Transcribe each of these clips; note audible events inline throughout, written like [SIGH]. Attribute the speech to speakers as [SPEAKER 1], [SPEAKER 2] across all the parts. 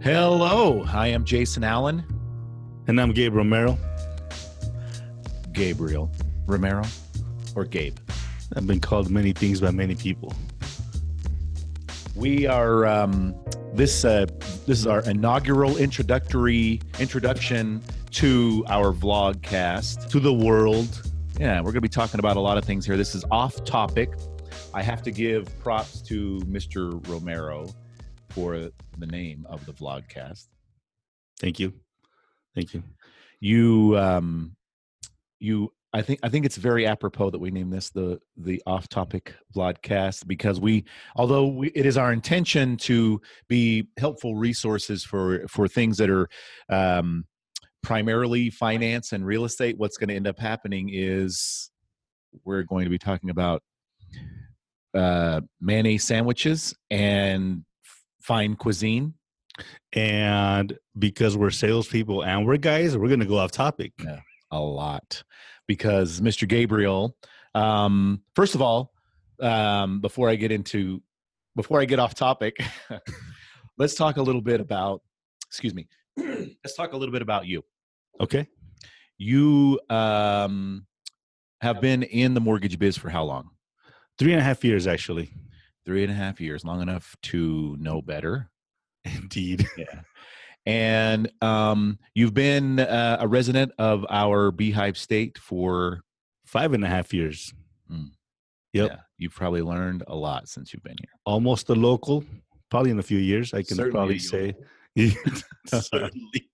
[SPEAKER 1] Hello, I am Jason Allen.
[SPEAKER 2] And I'm Gabe Romero.
[SPEAKER 1] Gabriel Romero or Gabe.
[SPEAKER 2] I've been called many things by many people.
[SPEAKER 1] We are um, this uh, this is our inaugural introductory introduction to our vlogcast.
[SPEAKER 2] To the world.
[SPEAKER 1] Yeah, we're going to be talking about a lot of things here. This is off topic. I have to give props to Mr. Romero for the name of the vlogcast.
[SPEAKER 2] Thank you. Thank you.
[SPEAKER 1] You um you I think I think it's very apropos that we name this the the off topic vlogcast because we although we, it is our intention to be helpful resources for for things that are um primarily finance and real estate what's going to end up happening is we're going to be talking about uh mayonnaise sandwiches and fine cuisine
[SPEAKER 2] And because we're salespeople and we're guys, we're going to go off topic.
[SPEAKER 1] Yeah. a lot because Mr. Gabriel, um, first of all, um, before I get into, before I get off topic, [LAUGHS] let's talk a little bit about, excuse me, [CLEARS THROAT] let's talk a little bit about you.
[SPEAKER 2] Okay.
[SPEAKER 1] You um, have been in the mortgage biz for how long?
[SPEAKER 2] Three and a half years, actually.
[SPEAKER 1] Three and a half years, long enough to know better. [LAUGHS]
[SPEAKER 2] Indeed.
[SPEAKER 1] Yeah. And um, you've been uh, a resident of our Beehive State for
[SPEAKER 2] Five and a half years.
[SPEAKER 1] Mm.
[SPEAKER 2] Yep.
[SPEAKER 1] Yeah, you've probably learned a lot since you've been here.
[SPEAKER 2] Almost a local. Probably in a few years, I can
[SPEAKER 1] Certainly
[SPEAKER 2] probably say. [LAUGHS] [LAUGHS]
[SPEAKER 1] Certainly.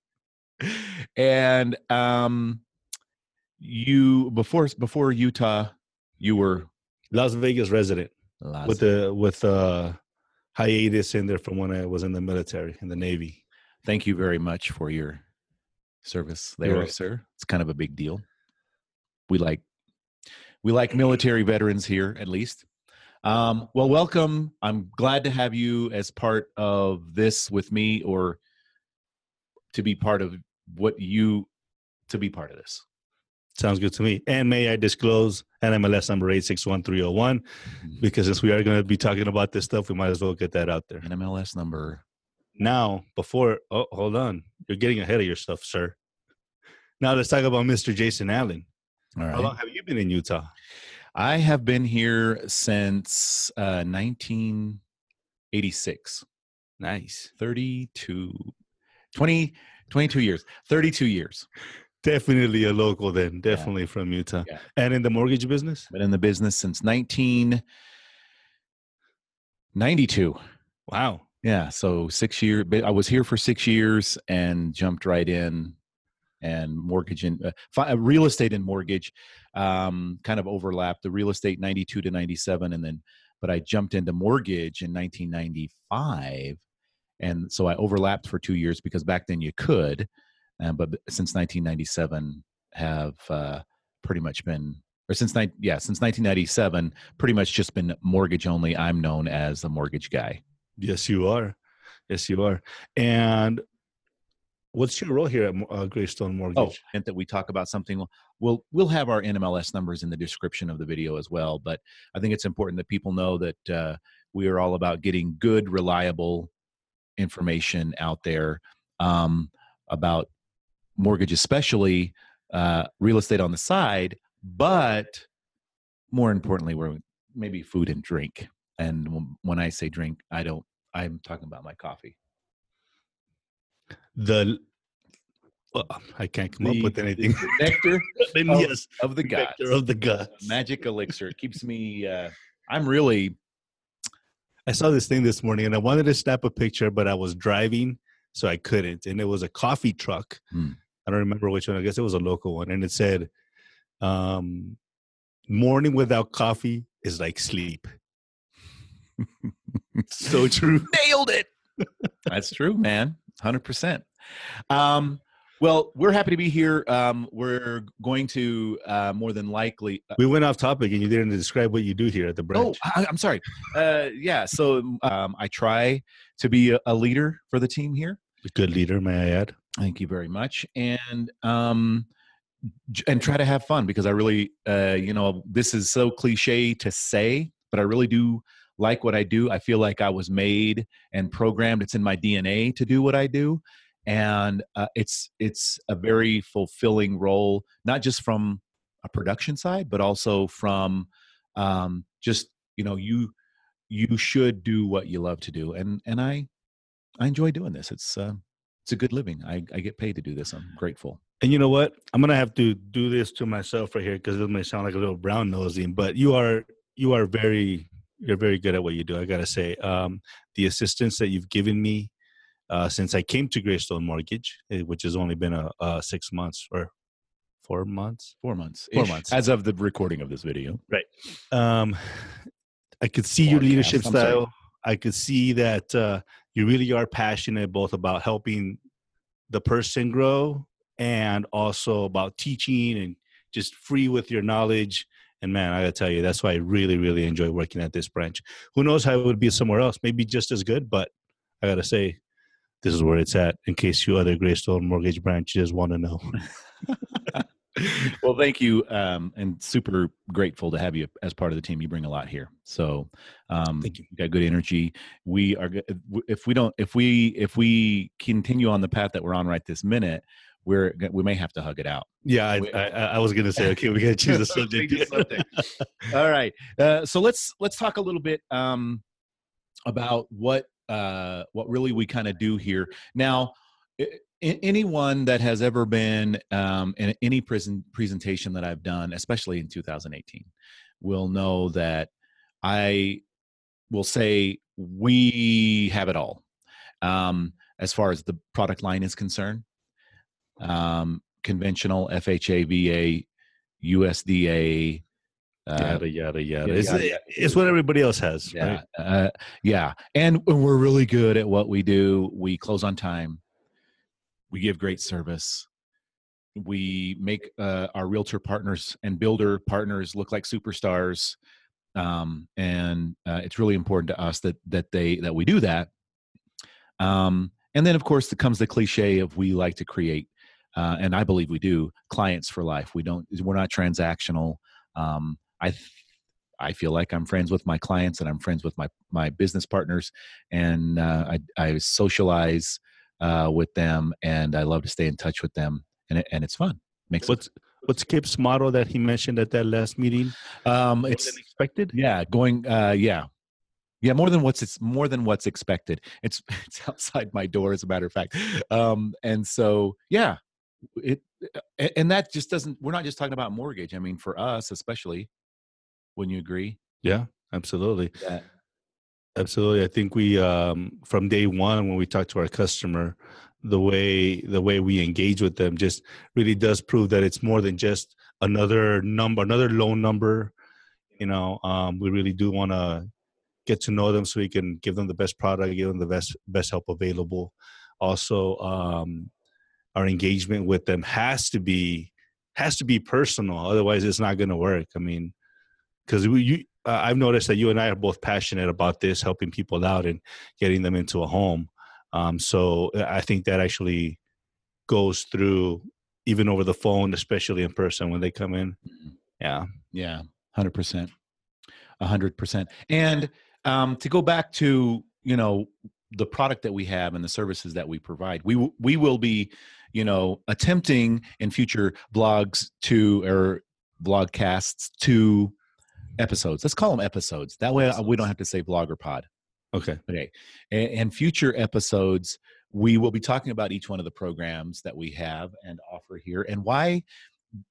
[SPEAKER 1] and um, you before before Utah, you were
[SPEAKER 2] Las Vegas resident
[SPEAKER 1] Las-
[SPEAKER 2] with the with uh hiatus in there from when I was in the military in the Navy.
[SPEAKER 1] Thank you very much for your service there,
[SPEAKER 2] welcome.
[SPEAKER 1] sir. It's kind of a big deal. We like we like [CLEARS THROAT] military veterans here, at least. Um, well, welcome. I'm glad to have you as part of this with me, or to be part of what you to be part of this.
[SPEAKER 2] Sounds good to me. And may I disclose NMLS number 861301
[SPEAKER 1] Mm-hmm.
[SPEAKER 2] because since we are going to be talking about this stuff, we might as well get that out there.
[SPEAKER 1] NMLS number.
[SPEAKER 2] Now, before, oh, hold on. You're getting ahead of yourself, sir. Now let's talk about Mr. Jason Allen.
[SPEAKER 1] All
[SPEAKER 2] How long have you been in Utah?
[SPEAKER 1] I have been here since uh, 1986.
[SPEAKER 2] Nice.
[SPEAKER 1] 32, 20, 22 years. 32 years.
[SPEAKER 2] Definitely a local then. Definitely from Utah.
[SPEAKER 1] Yeah.
[SPEAKER 2] And in the mortgage business?
[SPEAKER 1] Been in the business since 1992.
[SPEAKER 2] Wow.
[SPEAKER 1] Yeah, so six years. I was here for six years and jumped right in, and mortgage and uh, uh, real estate and mortgage um, kind of overlapped. The real estate 92 to 97, and then but I jumped into mortgage in 1995, and so I overlapped for two years because back then you could, uh, but since 1997 have uh, pretty much been. Or since nine, yeah, since 1997, pretty much just been mortgage only. I'm known as the mortgage guy.
[SPEAKER 2] Yes, you are. Yes, you are. And what's your role here at uh, Greystone Mortgage?
[SPEAKER 1] Oh, and that we talk about something. We'll we'll have our NMLS numbers in the description of the video as well. But I think it's important that people know that uh, we are all about getting good, reliable information out there um, about mortgage, especially uh, real estate on the side. But more importantly, we're maybe food and drink. And when- I say drink, I don't. I'm talking about my coffee.
[SPEAKER 2] The well, I can't come
[SPEAKER 1] The-
[SPEAKER 2] up with anything.
[SPEAKER 1] the nectar [LAUGHS]
[SPEAKER 2] Then
[SPEAKER 1] of-
[SPEAKER 2] yes,
[SPEAKER 1] of the gods.
[SPEAKER 2] nectar of the gods.
[SPEAKER 1] magic elixir. It keeps me. Uh, I'm really.
[SPEAKER 2] I saw this thing this morning and I wanted to snap a picture, but I was driving, so I couldn't. And it was a coffee truck.
[SPEAKER 1] Hmm.
[SPEAKER 2] I don't remember which one. I guess it was a local one. And it said, um, morning without coffee is like sleep. so [LAUGHS] true.
[SPEAKER 1] nailed it. That's true, man. Hundred percent. Um, well, we're happy to be here. Um, we're going to uh, more than likely.
[SPEAKER 2] We went off topic and you didn't describe what you do here at the
[SPEAKER 1] oh,
[SPEAKER 2] branch.
[SPEAKER 1] I, I'm sorry. Uh, yeah. So um, I try to be a, a leader for the team here.
[SPEAKER 2] A good leader, may I add?
[SPEAKER 1] Thank you very much. And um, and try to have fun because I really, uh, you know, this is so cliche to say, but I really do like what I do. I feel like I was made and programmed. It's in my DNA to do what I do, and uh, it's it's a very fulfilling role, not just from a production side, but also from um, just you know you you should do what you love to do, and and I I enjoy doing this. It's uh, it's a good living. I, I get paid to do this. I'm grateful.
[SPEAKER 2] And you know what? I'm gonna have to do this to myself right here because it may sound like a little brown nosing, but you are you are very you're very good at what you do. I gotta say, um, the assistance that you've given me uh, since I came to Greystone Mortgage, eh, which has only been a, a six months or four months,
[SPEAKER 1] four months,
[SPEAKER 2] four months
[SPEAKER 1] as of the recording of this video.
[SPEAKER 2] Right. Um, I could see your leadership style. I could see that uh, you really are passionate both about helping the person grow and also about teaching and just free with your knowledge. And man, I gotta tell you, that's why I really, really enjoy working at this branch. Who knows how it would be somewhere else? Maybe just as good, but I gotta say, this is where it's at. In case you other Greystone mortgage branches want to know. [LAUGHS] [LAUGHS]
[SPEAKER 1] well, thank you, um, and super grateful to have you as part of the team. You bring a lot here, so um,
[SPEAKER 2] thank you.
[SPEAKER 1] you. Got good energy. We are if we don't if we if we continue on the path that we're on right this minute, we're we may have to hug it out.
[SPEAKER 2] Yeah, I, I, I was going to say, okay, we got to choose a subject.
[SPEAKER 1] All right, uh, so let's let's talk a little bit um, about what uh, what really we kind of do here now anyone that has ever been um, in any prison presentation that I've done, especially in 2018, will know that I will say we have it all um, as far as the product line is concerned. Um, conventional FHA, VA, USDA,
[SPEAKER 2] uh, yada yada yada. It's, yada, it's what everybody else has.
[SPEAKER 1] Yeah,
[SPEAKER 2] right?
[SPEAKER 1] uh, yeah, and we're really good at what we do. We close on time we give great service. We make uh, our realtor partners and builder partners look like superstars um, and uh, it's really important to us that that they that we do that. Um, and then of course comes the cliche of we like to create uh, and i believe we do clients for life. We don't we're not transactional. Um, i th- I feel like I'm friends with my clients and I'm friends with my my business partners, and uh, I, I socialize uh, with them, and I love to stay in touch with them, and it, and it's fun.
[SPEAKER 2] Makes what's what's Kip's motto that he mentioned at that last meeting?
[SPEAKER 1] Um, it's
[SPEAKER 2] expected.
[SPEAKER 1] Yeah, going. Uh, yeah, yeah, more than what's it's more than what's expected. It's [LAUGHS] it's outside my door, as a matter of fact. Um, and so yeah, it and that just doesn't. We're not just talking about mortgage. I mean, for us especially, wouldn't you agree?
[SPEAKER 2] Yeah, absolutely. Yeah. Absolutely. I think we um, from day one when we talk to our customer, the way the way we engage with them just really does prove that it's more than just another number, another loan number. You know, um, we really do want to get to know them so we can give them the best product, give them the best best help available. Also, um, our engagement with them has to be has to be personal, otherwise it's not going to work. I mean, because you, uh, I've noticed that you and I are both passionate about this, helping people out and getting them into a home. Um, so uh, I think that actually goes through even over the phone, especially in person when they come in. Mm-hmm. Yeah.
[SPEAKER 1] Yeah. Hundred percent. A hundred percent. And um, to go back to, you know, the product that we have and the services that we provide, we, we will be, you know, attempting in future blogs to, or vlogcasts to episodes. Let's call them episodes. That way we don't have to say vlog or pod.
[SPEAKER 2] Okay.
[SPEAKER 1] Okay. And, and, future episodes, we will be talking about each one of the programs that we have and offer here and why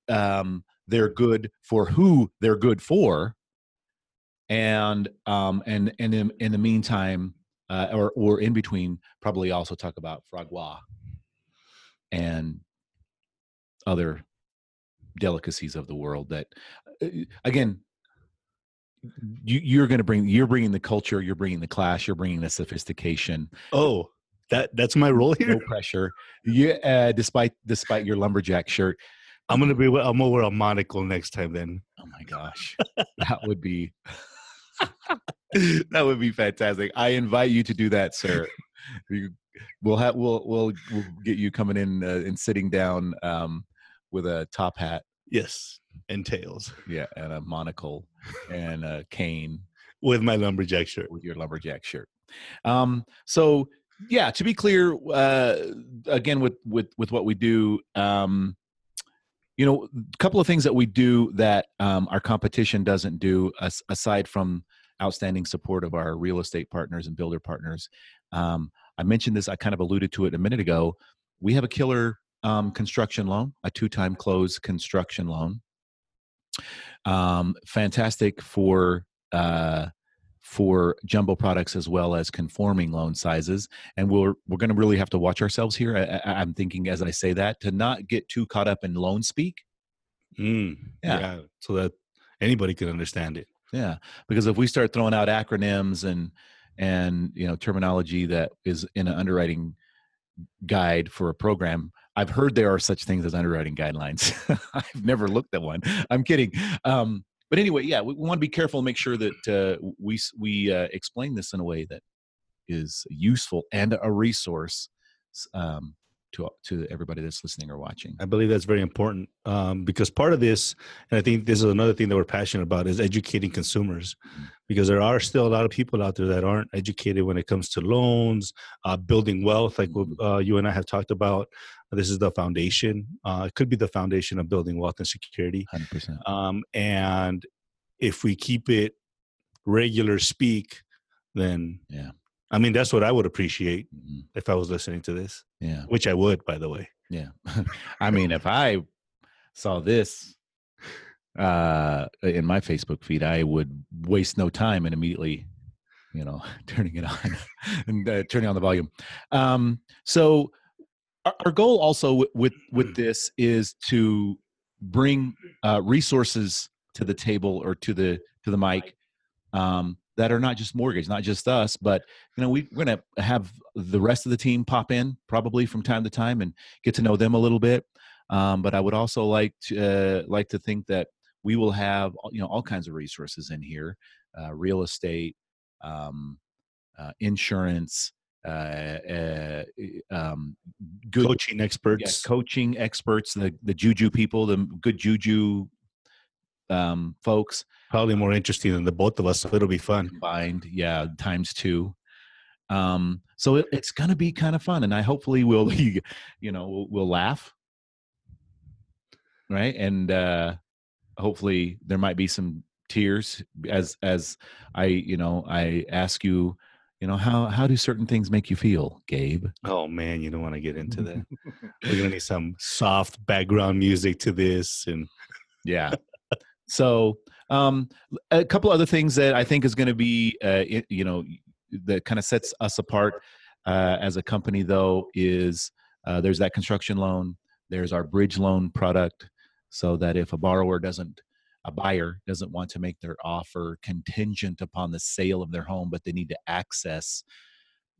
[SPEAKER 1] um, they're good for who they're good for. And um, and and in, in the meantime, uh, or or in between, probably also talk about foie gras and other delicacies of the world that uh, again you, you're going to bring you're bringing the culture you're bringing the class you're bringing the sophistication.
[SPEAKER 2] Oh that that's my role here?
[SPEAKER 1] No pressure. Yeah uh, despite despite your lumberjack shirt.
[SPEAKER 2] I'm gonna be i'm gonna wear a monocle next time then.
[SPEAKER 1] Oh my gosh. That would be [LAUGHS] that would be fantastic. I invite you to do that sir. We'll have we'll we'll, we'll get you coming in uh, and sitting down um, with a top hat
[SPEAKER 2] yes and tails [LAUGHS]
[SPEAKER 1] yeah and a monocle and a cane
[SPEAKER 2] with my lumberjack shirt.
[SPEAKER 1] With your lumberjack shirt. Um, so yeah, to be clear, uh, again with with with what we do, um, you know, a couple of things that we do that um, our competition doesn't do, as, aside from outstanding support of our real estate partners and builder partners. Um, I mentioned this, I kind of alluded to it a minute ago. We have a killer um, construction loan, a two time close construction loan. Um, fantastic for uh, for jumbo products as well as conforming loan sizes and we're we're going to really have to watch ourselves here I, am thinking as i say that to not get too caught up in loan speak
[SPEAKER 2] mm, yeah. yeah so that anybody can understand it
[SPEAKER 1] yeah because if we start throwing out acronyms and and you know terminology that is in an underwriting guide for a program i've heard there are such things as underwriting guidelines [LAUGHS] i've never looked at one i'm kidding um, but anyway, yeah, we, we want to be careful and make sure that uh, we we uh, explain this in a way that is useful and a resource um, to to everybody that's listening or watching.
[SPEAKER 2] I believe that's very important um, because part of this, and I think this is another thing that we're passionate about, is educating consumers, mm-hmm. because there are still a lot of people out there that aren't educated when it comes to loans, uh, building wealth, like mm-hmm. uh, you and I have talked about. This is the foundation. Uh, it could be the foundation of building wealth and security. 100%. Um, and if we keep it regular speak, then
[SPEAKER 1] yeah.
[SPEAKER 2] I mean, that's what I would appreciate mm-hmm. if I was listening to this.
[SPEAKER 1] Yeah.
[SPEAKER 2] Which I would, by the way.
[SPEAKER 1] Yeah. [LAUGHS] I mean, if I saw this uh in my Facebook feed, I would waste no time and immediately, you know, [LAUGHS] turning it on [LAUGHS] and uh, turning on the volume. Um so our, goal also with with mm. this is to bring uh, resources to the table or to the to the mic um, that are not just mortgage, not just us, but you know we, we're going to have the rest of the team pop in probably from time to time and get to know them a little bit. Um, but I would also like to uh, like to think that we will have you know all kinds of resources in here, uh, real estate, um, uh, insurance, uh, uh, um,
[SPEAKER 2] good coaching experts,
[SPEAKER 1] yeah, coaching experts, the the juju people, the good juju um, folks.
[SPEAKER 2] Probably more interesting than the both of us, so it'll be fun.
[SPEAKER 1] Combined, yeah, times two. Um, so it, it's going to be kind of fun, and I hopefully will, [LAUGHS] you know, we'll, we'll laugh, right? And uh, hopefully there might be some tears as as I, you know, I ask you you know how how do certain things make you feel gabe?
[SPEAKER 2] Oh man you don't want to get into that. [LAUGHS] We're gonna need some soft background music to this and
[SPEAKER 1] yeah. So um a couple other things that i think is going to be uh, you know that kind of sets us apart uh, as a company though is uh, there's that construction loan there's our bridge loan product so that if a borrower doesn't a buyer doesn't want to make their offer contingent upon the sale of their home, but they need to access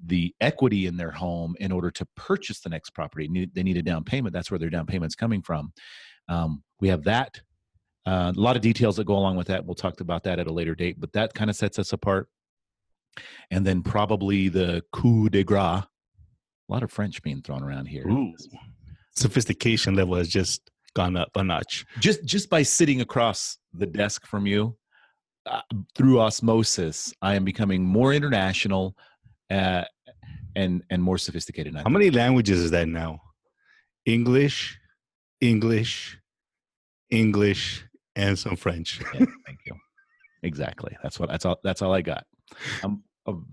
[SPEAKER 1] the equity in their home in order to purchase the next property. They need a down payment. That's where their down payment's coming from. Um, we have that. Uh, a lot of details that go along with that. We'll talk about that at a later date, but that kind of sets us apart. And then probably the coup de grace. A lot of French being thrown around here.
[SPEAKER 2] Ooh. Sophistication level is just gone up a notch.
[SPEAKER 1] Just just by sitting across the desk from you, uh, through osmosis, I am becoming more international uh, and and more sophisticated.
[SPEAKER 2] How many languages is that now? English, English, English, and some French.
[SPEAKER 1] yeah, thank you. Exactly. That's what. That's all. That's all I got.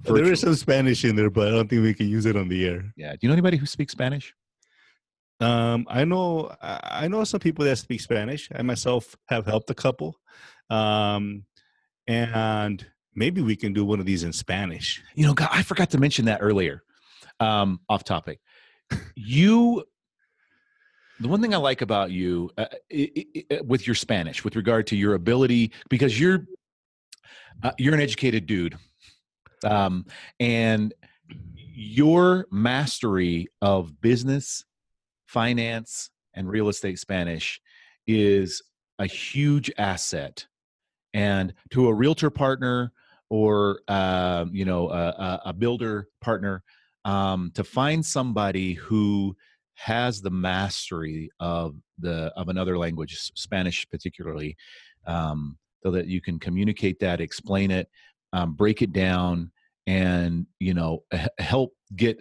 [SPEAKER 2] there is some Spanish in there, but I don't think we can use it on the air.
[SPEAKER 1] Yeah. Do you know anybody who speaks Spanish?
[SPEAKER 2] Um, I know I know some people that speak Spanish. I myself have helped a couple, um, and maybe we can do one of these in Spanish.
[SPEAKER 1] You know, God, I forgot to mention that earlier. Um, off topic. You, the one thing I like about you uh, it, it, with your Spanish, with regard to your ability, because you're uh, you're an educated dude, um, and your mastery of business finance and real estate Spanish is a huge asset. And to a realtor partner or um, you know a, a builder partner, um, to find somebody who has the mastery of the of another language, Spanish particularly, um, so that you can communicate that, explain it, um, break it down and you know help get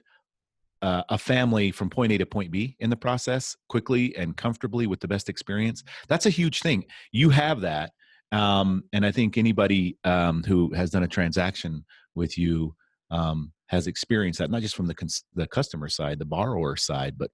[SPEAKER 1] uh, a family from point A to point B in the process quickly and comfortably with the best experience. That's a huge thing. You have that, um, and I think anybody um, who has done a transaction with you um, has experienced that, not just from the cons- the customer side, the borrower side, but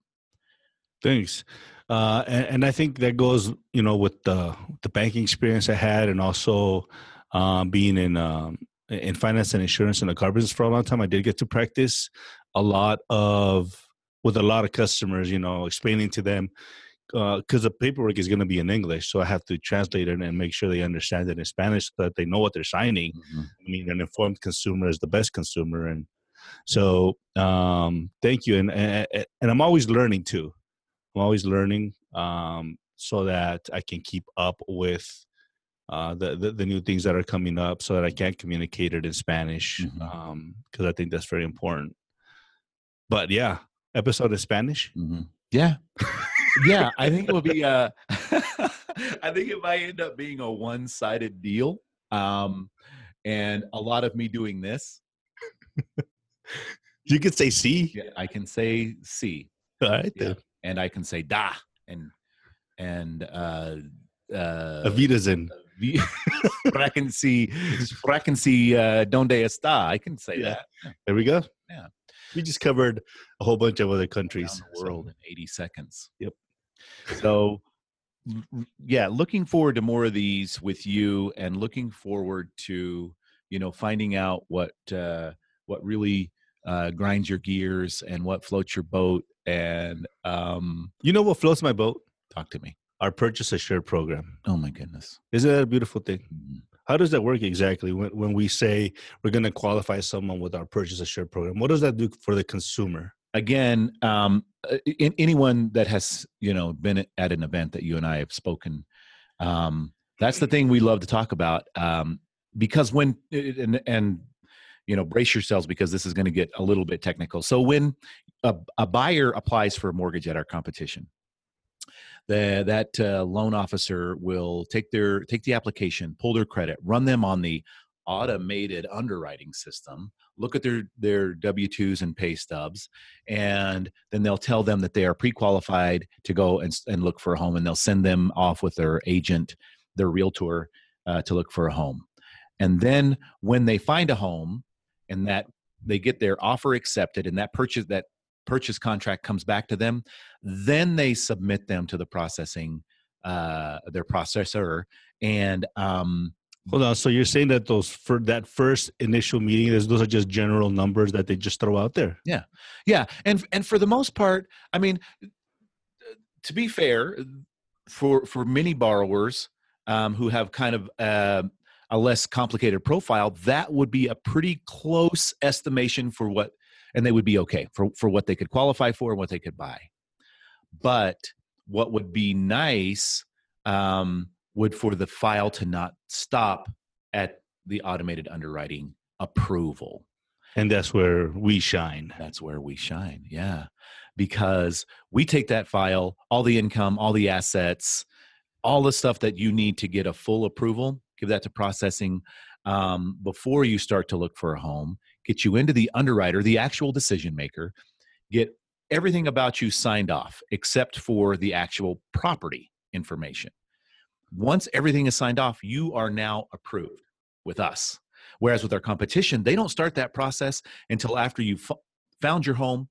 [SPEAKER 2] thanks. Uh, and, and, I think that goes, you know, with the the banking experience I had, and also um, being in um, in finance and insurance in the car business for a long time. I did get to practice a lot of with a lot of customers, you know, explaining to them because uh, the paperwork is going to be in English, so I have to translate it and make sure they understand it in Spanish so that they know what they're signing. Mm-hmm. I mean, an informed consumer is the best consumer, and so um, thank you. And, and and I'm always learning too. I'm always learning um, so that I can keep up with uh, the, the, the new things that are coming up, so that I can communicate it in Spanish because mm-hmm. um, I think that's very important. But yeah, episode in Spanish.
[SPEAKER 1] Mm-hmm. Yeah. yeah, I think it will be. Uh, [LAUGHS] I think it might end up being a one-sided deal, um, and a lot of me doing this.
[SPEAKER 2] you can say "C."
[SPEAKER 1] Yeah, I can say "C."
[SPEAKER 2] All right, yeah.
[SPEAKER 1] and I can say "da" and and uh, uh, [LAUGHS]
[SPEAKER 2] can
[SPEAKER 1] see, Sie, Sprachen Sie, uh, donde está? I can say yeah.
[SPEAKER 2] that. There we go.
[SPEAKER 1] Yeah.
[SPEAKER 2] We just covered a whole bunch of other countries.
[SPEAKER 1] the world so. in 80 seconds.
[SPEAKER 2] Yep.
[SPEAKER 1] So, yeah, looking forward to more of these with you, and looking forward to you know finding out what uh, what really uh, grinds your gears and what floats your boat. And um,
[SPEAKER 2] you know what floats my boat?
[SPEAKER 1] Talk to me.
[SPEAKER 2] Our purchase assured program.
[SPEAKER 1] Oh my goodness!
[SPEAKER 2] Isn't that a beautiful thing? Mm-hmm. How does that work exactly when, when we say we're going to qualify someone with our purchase assured program? What does that do for the consumer?
[SPEAKER 1] Again, um, uh, in, anyone that has you know been at an event that you and I have spoken, um, that's the thing we love to talk about um, because when and, and you know brace yourselves because this is going to get a little bit technical. So when a, a buyer applies for a mortgage at our competition, the, that uh, loan officer will take their take the application, pull their credit, run them on the automated underwriting system look at their their w2s and pay stubs and then they'll tell them that they are pre-qualified to go and, and look for a home and they'll send them off with their agent their realtor uh, to look for a home. And then when they find a home and that they get their offer accepted and that purchase that purchase contract comes back to them then they submit them to the processing uh, their processor and um,
[SPEAKER 2] hold on so you're saying that those for that first initial meeting those are just general numbers that they just throw out there?
[SPEAKER 1] Yeah. Yeah and and for the most part i mean to be fair for for many borrowers um, who have kind of uh, a less complicated profile that would be a pretty close estimation for what and they would be okay for, for what they could qualify for and what they could buy. But what would be nice um, would for the file to not stop at the automated underwriting approval.
[SPEAKER 2] And that's where we shine.
[SPEAKER 1] That's where we shine. Yeah. Because we take that file, all the income, all the assets, all the stuff that you need to get a full approval, give that to processing um, before you start to look for a home get you into the underwriter, the actual decision maker, get everything about you signed off except for the actual property information. Once everything is signed off, you are now approved with us. Whereas with our competition, they don't start that process until after you've found your home,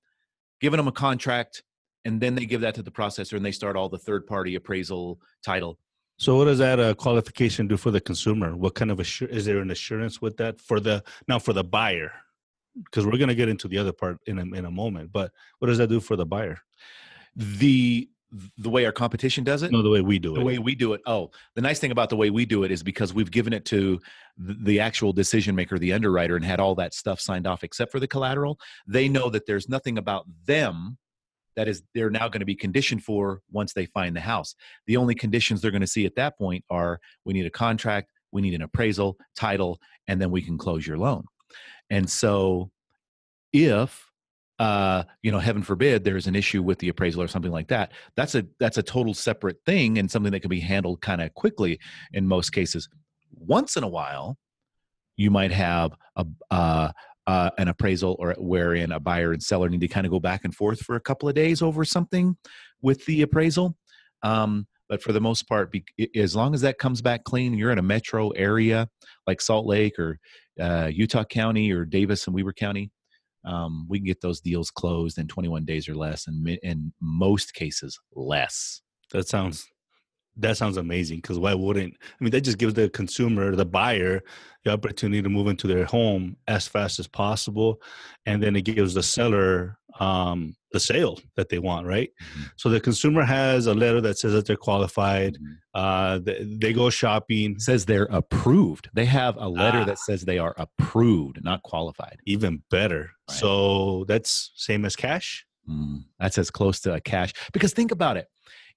[SPEAKER 1] given them a contract, and then they give that to the processor and they start all the third party appraisal title
[SPEAKER 2] so, what does that uh, qualification do for the consumer? What kind of assur- is there an assurance with that for the now for the buyer? Because we're going to get into the other part in a, in a moment. But what does that do for the buyer?
[SPEAKER 1] The the way our competition does it?
[SPEAKER 2] No, the way we do
[SPEAKER 1] the
[SPEAKER 2] it.
[SPEAKER 1] The way we do it. Oh, the nice thing about the way we do it is because we've given it to the actual decision maker, the underwriter, and had all that stuff signed off except for the collateral. They know that there's nothing about them that is they're now going to be conditioned for once they find the house. The only conditions they're going to see at that point are we need a contract, we need an appraisal, title, and then we can close your loan. And so if uh, you know, heaven forbid, there's an issue with the appraisal or something like that. That's a that's a total separate thing and something that can be handled kind of quickly in most cases. Once in a while, you might have a uh, uh, an appraisal or wherein a buyer and seller need to kind of go back and forth for a couple of days over something with the appraisal. Um, but for the most part, be, as long as that comes back clean, you're in a metro area like Salt Lake or uh, Utah County or Davis and Weber County, um, we can get those deals closed in 21 days or less, and in most cases, less.
[SPEAKER 2] That sounds that sounds amazing because why wouldn't i mean that just gives the consumer the buyer the opportunity to move into their home as fast as possible and then it gives the seller um, the sale that they want right mm-hmm. so the consumer has a letter that says that they're qualified mm-hmm. uh, they, they, go shopping
[SPEAKER 1] says they're approved they have a letter ah. that says they are approved not qualified
[SPEAKER 2] even better right. so that's same as cash
[SPEAKER 1] mm, that's as close to a cash because think about it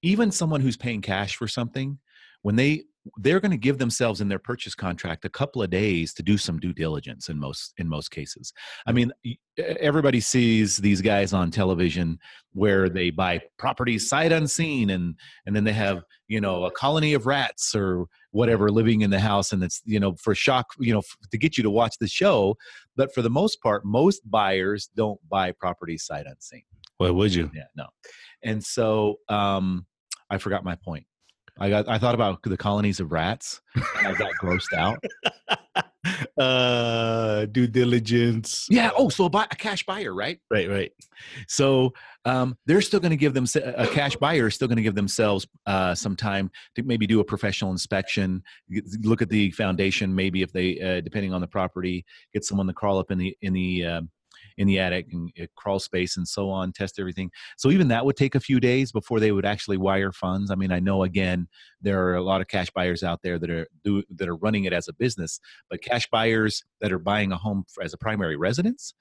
[SPEAKER 1] even someone who's paying cash for something when they they're going to give themselves in their purchase contract a couple of days to do some due diligence in most in most cases. I mean everybody sees these guys on television where they buy properties sight unseen and and then they have you know a colony of rats or whatever living in the house and it's you know for shock you know to get you to watch the show. But for the most part most buyers don't buy properties sight unseen.
[SPEAKER 2] Why would you?
[SPEAKER 1] Yeah no. And so um, I forgot my point. I got I thought about the colonies of rats. I got grossed out. [LAUGHS]
[SPEAKER 2] Uh, due diligence.
[SPEAKER 1] Yeah. Oh, so a, buy, a cash buyer, right?
[SPEAKER 2] Right. Right.
[SPEAKER 1] So um, they're still going to give them a cash buyer is still going to give themselves uh, some time to maybe do a professional inspection, look at the foundation, maybe if they uh, depending on the property, get someone to crawl up in the in the uh, in the attic and uh, crawl space and so on, test everything. So even that would take a few days before they would actually wire funds. I mean, I know again there are a lot of cash buyers out there that are do, that are running it as a business, but cash buyers that are buying a home as a primary residence,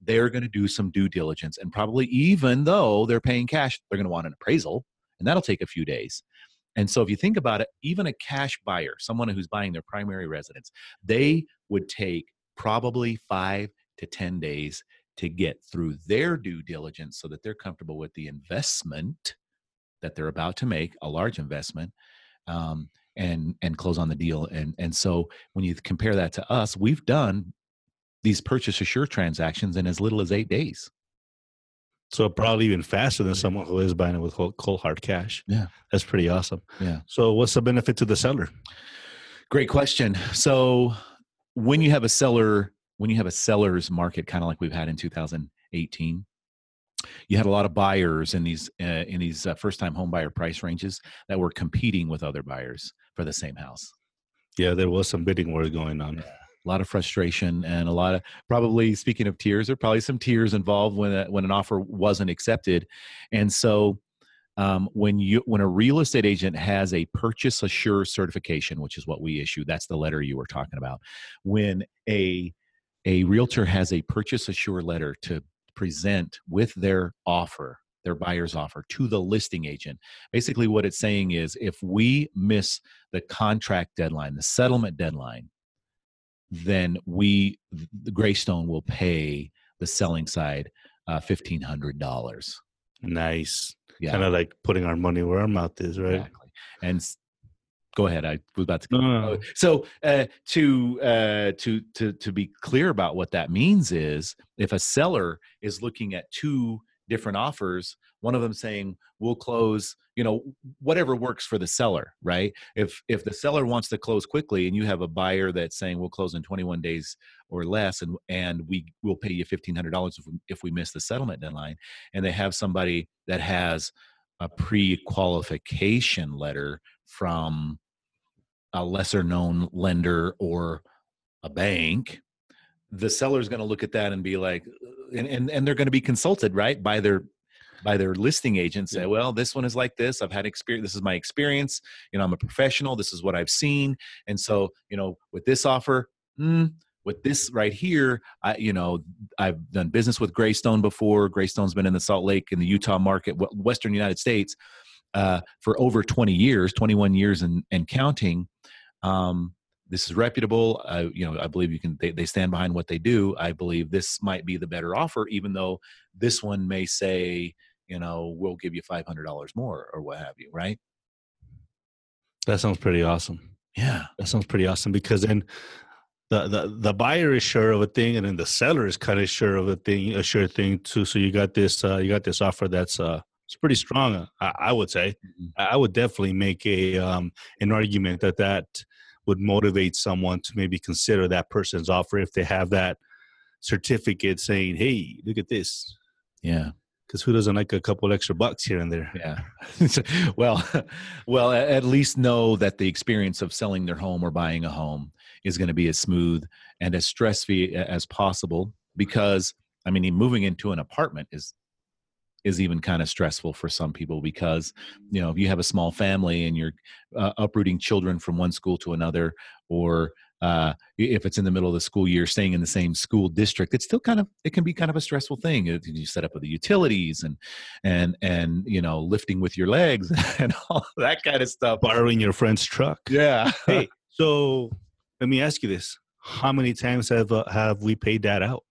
[SPEAKER 1] they're going to do some due diligence and probably even though they're paying cash, they're going to want an appraisal and that'll take a few days. And so if you think about it, even a cash buyer, someone who's buying their primary residence, they would take probably five to 10 days to get through their due diligence so that they're comfortable with the investment that they're about to make, a large investment, um, and and close on the deal. And and so when you compare that to us, we've done these purchase assure transactions in as little as eight days.
[SPEAKER 2] So probably even faster than someone who is buying it with cold hard cash.
[SPEAKER 1] Yeah,
[SPEAKER 2] that's pretty awesome.
[SPEAKER 1] Yeah.
[SPEAKER 2] So what's the benefit to the seller?
[SPEAKER 1] Great question. So when you have a seller when you have a seller's market, kind of like we've had in 2018, you had a lot of buyers in these uh, in these uh, first time home buyer price ranges that were competing with other buyers for the same house.
[SPEAKER 2] Yeah, there was some bidding war going on. Yeah.
[SPEAKER 1] A lot of frustration and a lot of probably speaking of tears, there probably some tears involved when a, when an offer wasn't accepted, and so um, when you when a real estate agent has a purchase assure certification, which is what we issue, that's the letter you were talking about. When a a realtor has a purchase assure letter to present with their offer their buyer's offer to the listing agent. Basically, what it's saying is if we miss the contract deadline, the settlement deadline, then we, the Greystone, will pay the selling side uh, $1,500.
[SPEAKER 2] Nice. Yeah. Kind of like putting our money where our mouth is, right? Exactly.
[SPEAKER 1] And go ahead. I was about to. No, no, no. So uh, to uh, to to to be clear about what that means is, if a seller is looking at two different offers, one of them saying we'll close, you know, whatever works for the seller, right? If if the seller wants to close quickly, and you have a buyer that's saying we'll close in 21 days or less, and and we will pay you $1,500 if we, if we miss the settlement deadline, and they have somebody that has a pre-qualification letter from a lesser known lender or a bank the seller is going to look at that and be like and, and, and they're going to be consulted right by their by their listing agent say well this one is like this. I've had experience this is my experience. You know i'm a professional. This is what i've seen. And so you know with this offer mm, with this right here i you know i've done business with greystone before greystone's been in the salt lake in the utah market western united states uh, for over 20 years, 21 years and, and counting. Um, this is reputable. Uh, you know, I believe you can. They, they stand behind what they do. I believe this might be the better offer, even though this one may say, you know, we'll give you five hundred dollars more or what have you. Right?
[SPEAKER 2] That sounds pretty awesome.
[SPEAKER 1] Yeah,
[SPEAKER 2] that sounds pretty awesome because then the, the the buyer is sure of a thing and then the seller is kind of sure of a thing a sure thing too so you got this uh, you got this offer that's uh it's pretty strong I, I, would say mm-hmm. i would definitely make a um an argument that that would motivate someone to maybe consider that person's offer if they have that certificate saying hey look at this
[SPEAKER 1] yeah
[SPEAKER 2] because who doesn't like a couple extra bucks here and there?
[SPEAKER 1] Yeah. [LAUGHS] well, [LAUGHS] well, at least know that the experience of selling their home or buying a home is going to be as smooth and as stress free as possible. Because I mean, moving into an apartment is is even kind of stressful for some people because you know if you have a small family and you're uh, uprooting children from one school to another or uh, if it's in the middle of the school year staying in the same school district it's still kind of it can be kind of a stressful thing you set up with the utilities and and and you know lifting with your legs [LAUGHS] and all that kind of stuff
[SPEAKER 2] borrowing your friend's truck
[SPEAKER 1] yeah
[SPEAKER 2] hey so let me ask you this. How many times have uh, have we paid that out?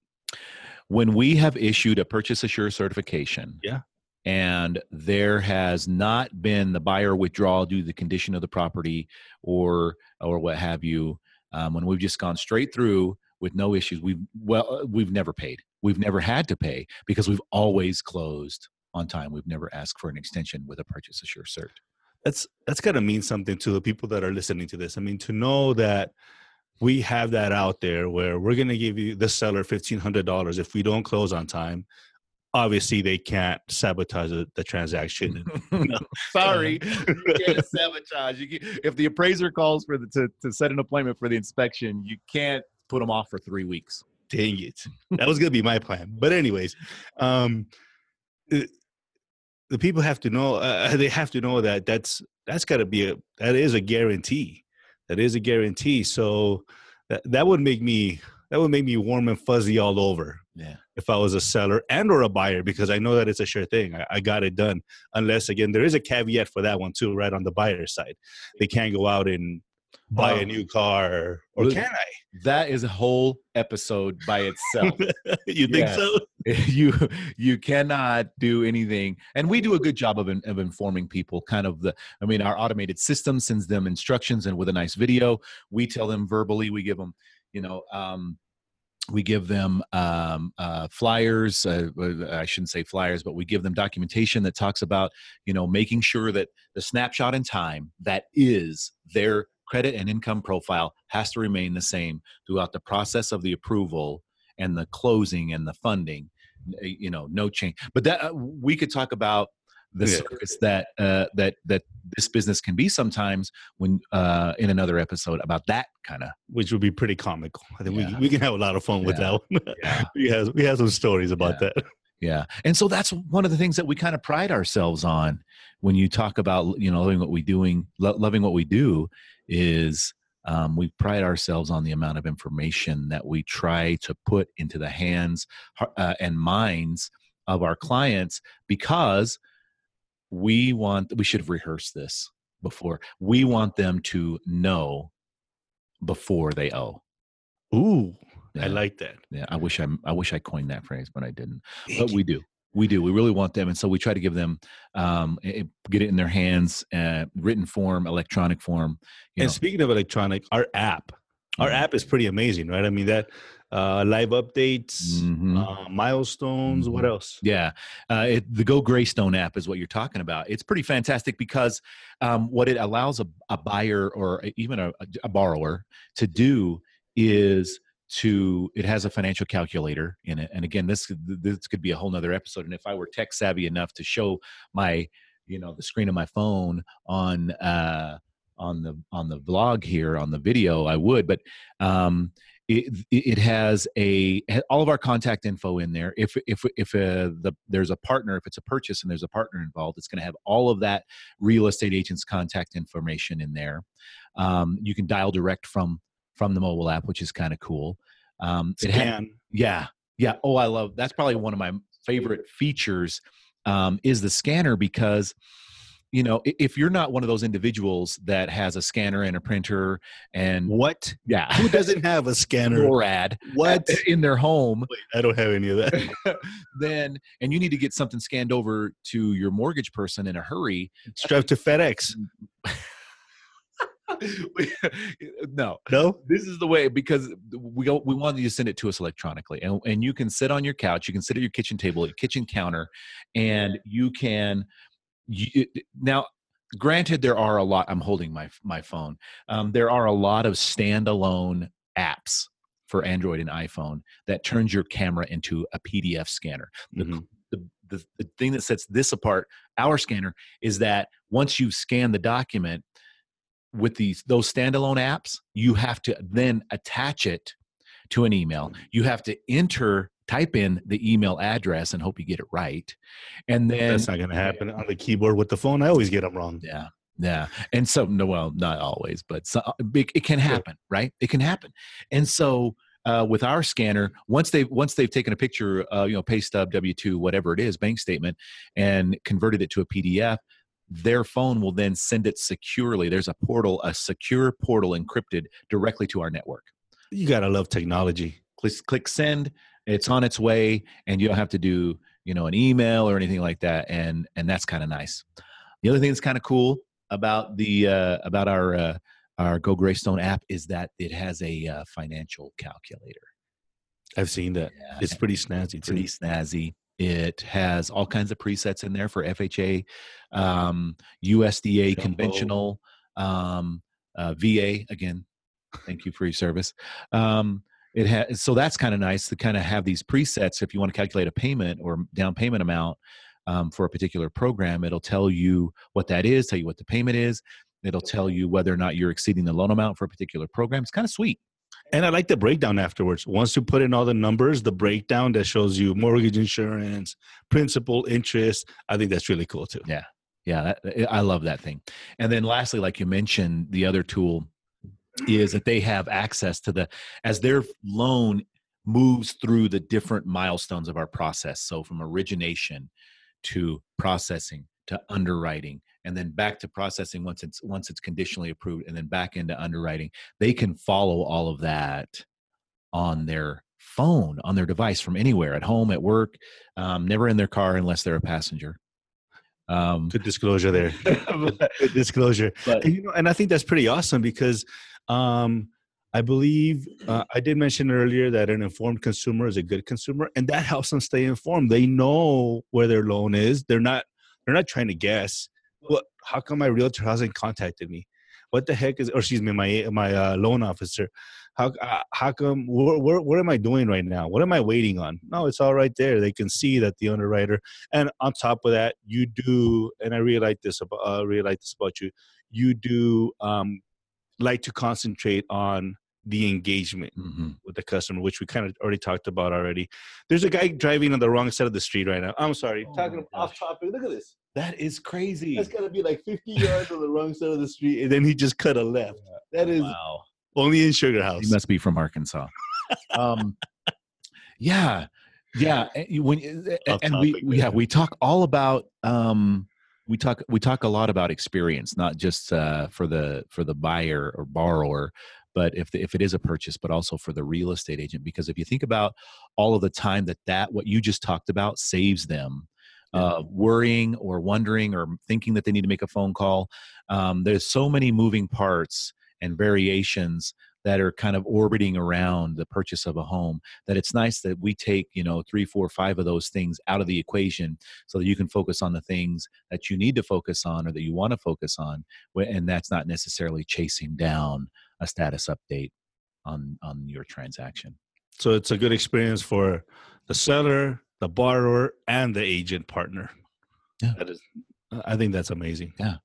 [SPEAKER 1] When we have issued a purchase assure certification
[SPEAKER 2] yeah.
[SPEAKER 1] and there has not been the buyer withdrawal due to the condition of the property or or what have you um, when we've just gone straight through with no issues we've well uh, we've never paid. We've never had to pay because we've always closed on time. We've never asked for an extension with a purchase assure cert.
[SPEAKER 2] That's that's got to mean something to the people that are listening to this. I mean to know that we have that out there where we're going to give you the seller $1500 if we don't close on time obviously they can't sabotage the, the transaction. [LAUGHS]
[SPEAKER 1] Sorry, [LAUGHS] you can't sabotage. You can, if the appraiser calls for the to, to set an appointment for the inspection, you can't put them off for three weeks.
[SPEAKER 2] Dang it! [LAUGHS] That was gonna be my plan. But anyways, um, the, the people have to know. Uh, they have to know that that's that's got to be a that is a guarantee. That is a guarantee. So that that would make me that would make me warm and fuzzy all over.
[SPEAKER 1] Yeah.
[SPEAKER 2] If I was a seller and or a buyer, because I know that it's a sure thing. I, I, got it done. Unless again, there is a caveat for that one too, right on the buyer side. They can't go out and buy a um, new car, or can I?
[SPEAKER 1] That is a whole episode by itself. [LAUGHS]
[SPEAKER 2] you think so? [LAUGHS]
[SPEAKER 1] You you cannot do anything, and we do a good job of of informing people. Kind of the, I mean, our automated system sends them instructions, and with a nice video, we tell them verbally. We give them you know um, we give them um, uh, flyers uh, i shouldn't say flyers but we give them documentation that talks about you know making sure that the snapshot in time that is their credit and income profile has to remain the same throughout the process of the approval and the closing and the funding you know no change. But that uh, we could talk about the yeah. circus that uh, that that this business can be sometimes when uh, in another episode about that kind of
[SPEAKER 2] which would be pretty comical. I think yeah. we, we can have a lot of fun with that one. [LAUGHS] Yeah. we have we have some stories about that.
[SPEAKER 1] Yeah. And so that's one of the things that we kind of pride ourselves on when you talk about you know loving what we doing lo- loving what we do is um, we pride ourselves on the amount of information that we try to put into the hands uh, and minds of our clients because we want we should have rehearsed this before. We want them to know before they owe.
[SPEAKER 2] Ooh yeah. i like that.
[SPEAKER 1] Yeah i wish i i wish i coined that phrase but i didn't. But we do we do we really want them and so we try to give them um get it in their hands uh, written form electronic form
[SPEAKER 2] and know. speaking of electronic our app our mm-hmm. app is pretty amazing right i mean that uh, live updates, mm-hmm. uh, milestones. Mm-hmm. What else?
[SPEAKER 1] Yeah, uh, it, the Go Greystone app is what you're talking about. It's pretty fantastic because um, what it allows a, a buyer or even a, a, borrower to do is to it has a financial calculator in it and again this this could be a whole nother episode and if i were tech savvy enough to show my you know the screen of my phone on uh on the on the vlog here on the video i would but um it, it has a all of our contact info in there. If if if uh, the there's a partner if it's a purchase and there's a partner involved it's going to have all of that real estate agent's contact information in there. Um, you can dial direct from from the mobile app which is kind of cool.
[SPEAKER 2] Um, it Scan.
[SPEAKER 1] yeah yeah. Oh i love that's probably one of my favorite features um, is the scanner because you know if you're not one of those individuals that has a scanner and a printer and
[SPEAKER 2] what?
[SPEAKER 1] Yeah.
[SPEAKER 2] Who doesn't have a scanner?
[SPEAKER 1] Or ad
[SPEAKER 2] what?
[SPEAKER 1] in their home.
[SPEAKER 2] Wait, i don't have any of that. [LAUGHS]
[SPEAKER 1] Then and you need to get something scanned over to your mortgage person in a hurry.
[SPEAKER 2] Drive to fedex [LAUGHS] [LAUGHS]
[SPEAKER 1] no,
[SPEAKER 2] no.
[SPEAKER 1] This is the way because we go, we wanted you to send it to us electronically, and and you can sit on your couch, you can sit at your kitchen table, your kitchen counter, and you can. You, now, granted, there are a lot. I'm holding my my phone. Um, there are a lot of standalone apps for Android and iPhone that turns your camera into a PDF scanner. The, mm-hmm. the, the, the thing that sets this apart, our scanner, is that once you scan the document, with these those standalone apps, you have to then attach it to an email. Mm. You have to enter type in the email address and hope you get it right. And then
[SPEAKER 2] that's not going to happen on the keyboard with the phone. I always get them wrong.
[SPEAKER 1] Yeah. Yeah. And so, no, well, not always, but so, uh, it can happen, right? It can happen. And so, uh, with our scanner, once they've once they've taken a picture, uh, you know, pay stub, W two, whatever it is, bank statement, and converted it to a PDF, their phone will then send it securely. There's a portal, a secure portal encrypted directly to our network.
[SPEAKER 2] You gotta love technology.
[SPEAKER 1] Click, click send. It's on its way, and you don't have to do you know an email or anything like that. And and that's kind of nice. The other thing that's kind of cool about the uh, about our uh, our Go Greystone app is that it has a uh, financial calculator.
[SPEAKER 2] I've seen that. Yeah, it's pretty snazzy.
[SPEAKER 1] Pretty too. snazzy. It has all kinds of presets in there for FHA, um, USDA Jumbo. conventional, um, uh, VA. Again, thank you for your service. Um, it has so that's kind of nice to kind of have these presets if you want to calculate a payment or down payment amount um, for a particular program. It'll tell you what that is, tell you what the payment is. It'll tell you whether or not you're exceeding the loan amount for a particular program. It's kind of sweet.
[SPEAKER 2] And I like the breakdown afterwards. Once you put in all the numbers, the breakdown that shows you mortgage insurance, principal, interest. I think that's really cool too.
[SPEAKER 1] Yeah. Yeah. That, eh, I love that thing. And then lastly, like you mentioned, the other tool is that they have access to the, as their loan moves through the different milestones of our process. So from origination to processing to underwriting and then back to processing once it's once it's conditionally approved and then back into underwriting they can follow all of that on their phone on their device from anywhere at home at work um, never in their car unless they're a passenger.
[SPEAKER 2] Um, good disclosure there. [LAUGHS] [LAUGHS] Good disclosure. but, and, you know and i think that's pretty awesome because um, i believe uh, i did mention earlier that an informed consumer is a good consumer and that helps them stay informed. They know where their loan is. They're not they're not trying to guess what? How come my realtor hasn't contacted me? What the heck is? Or excuse me, my my uh, loan officer. How uh, how come? What, what what am I doing right now? What am I waiting on? No, it's all right there. They can see that the underwriter. And on top of that, you do. And I really like this about uh, really like this about you. You do um, like to concentrate on the engagement mm-hmm. with the customer, which we kind of already talked about already. There's a guy driving on the wrong side of the street right now. I'm sorry, oh talking off topic. Look at this.
[SPEAKER 1] That is crazy.
[SPEAKER 2] That's gotta be like 50 yards on the wrong side of the street, and then he just cut a left. That is wow. Only in Sugar House.
[SPEAKER 1] He must be from Arkansas. um, [LAUGHS] yeah, yeah. When and we, we yeah we talk all about um we talk we talk a lot about experience, not just uh, for the for the buyer or borrower, but if the, if it is a purchase, but also for the real estate agent. Because if you think about all of the time that that what you just talked about saves them. Uh, worrying or wondering or thinking that they need to make a phone call. Um, there's so many moving parts and variations that are kind of orbiting around the purchase of a home that it's nice that we take you know three four five of those things out of the equation so that you can focus on the things that you need to focus on or that you want to focus on and that's not necessarily chasing down a status update on on your transaction.
[SPEAKER 2] So it's a good experience for the seller, the borrower, and the agent partner. Yeah. That is I think that's amazing.
[SPEAKER 1] Yeah.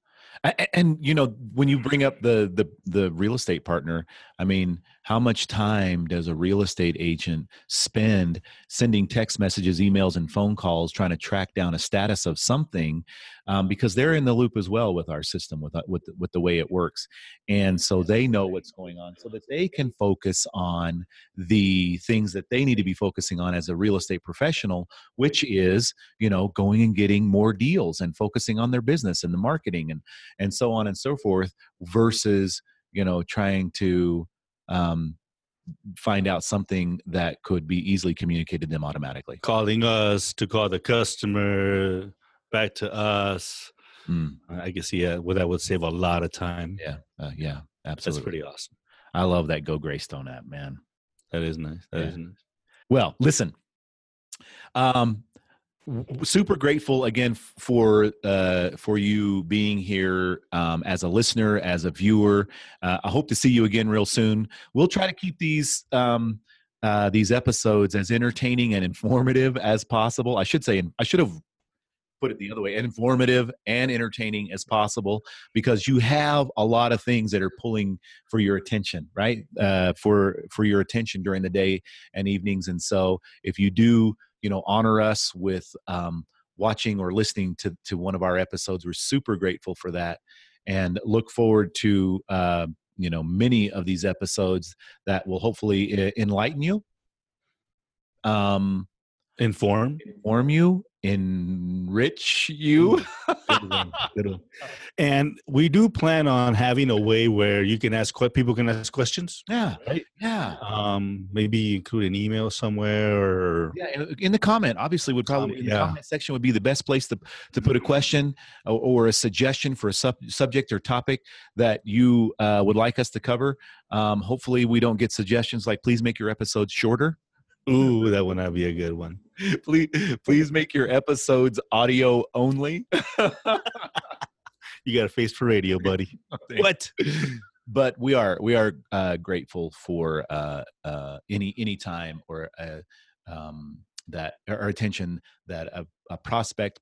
[SPEAKER 1] And you know, when you bring up the the the real estate partner, I mean, how much time does a real estate agent spend sending text messages, emails, and phone calls trying to track down a status of something? Um, because they're in the loop as well with our system, with uh, with with the way it works, and so they know what's going on, so that they can focus on the things that they need to be focusing on as a real estate professional, which is you know going and getting more deals and focusing on their business and the marketing and and so on and so forth, versus you know trying to um, find out something that could be easily communicated to them automatically.
[SPEAKER 2] Calling us to call the customer back to us. Mm. I guess yeah, well that would save a lot of time.
[SPEAKER 1] Yeah, uh, yeah, Absolutely.
[SPEAKER 2] That's pretty awesome.
[SPEAKER 1] I love that Go Greystone app, man.
[SPEAKER 2] That is nice. That
[SPEAKER 1] Yeah.
[SPEAKER 2] is nice.
[SPEAKER 1] Well, listen. Um, super grateful again for uh, for you being here um, as a listener, as a viewer. Uh, I hope to see you again real soon. We'll try to keep these um, uh, these episodes as entertaining and informative as possible. I should say, I should have put it the other way informative and entertaining as possible because you have a lot of things that are pulling for your attention right uh, for for your attention during the day and evenings and so if you do you know honor us with um, watching or listening to to one of our episodes. We're super grateful for that and look forward to uh, you know many of these episodes that will hopefully uh, enlighten you. Um
[SPEAKER 2] Inform.
[SPEAKER 1] inform you enrich you
[SPEAKER 2] Good [LAUGHS] one, good one. And we do plan on having a way where you can ask people can ask questions.
[SPEAKER 1] yeah
[SPEAKER 2] Right.
[SPEAKER 1] yeah
[SPEAKER 2] Um, maybe include an email somewhere or
[SPEAKER 1] Yeah, in- in the comment, obviously, would probably in the
[SPEAKER 2] yeah.
[SPEAKER 1] comment section would be the best place to to put a question or, or a suggestion for a sub, subject or topic that you uh, would like us to cover. Um, hopefully, we don't get suggestions like "Please make your episodes shorter."
[SPEAKER 2] Ooh, that would not be a good one.
[SPEAKER 1] please, please make your episodes audio only.
[SPEAKER 2] You got a face for radio, buddy. what?
[SPEAKER 1] but we are we are uh, grateful for uh, uh, any any time or uh, um, that or attention that a, a prospect,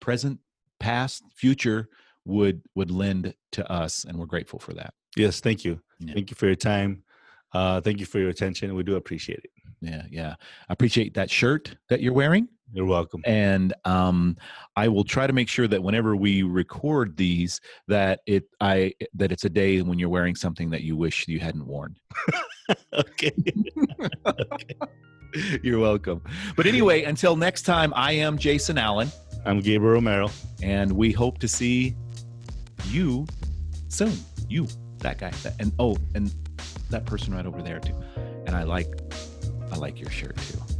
[SPEAKER 1] present, past, future would would lend to us, and we're grateful for that.
[SPEAKER 2] Yes, thank you.
[SPEAKER 1] Yeah.
[SPEAKER 2] Thank you for your time. Uh, thank you for your attention. We do appreciate it.
[SPEAKER 1] Yeah, yeah. I appreciate that shirt that you're wearing,
[SPEAKER 2] You're welcome.
[SPEAKER 1] and um, I will try to make sure that whenever we record these, that it I that it's a day when you're wearing something that you wish you hadn't worn. [LAUGHS] [LAUGHS]
[SPEAKER 2] okay.
[SPEAKER 1] You're welcome. But anyway, until next time, I am Jason Allen,
[SPEAKER 2] I'm Gabriel Romero.
[SPEAKER 1] and we hope to see you soon. You, that guy, that, and oh, and that person right over there too. And I like, I like your shirt too.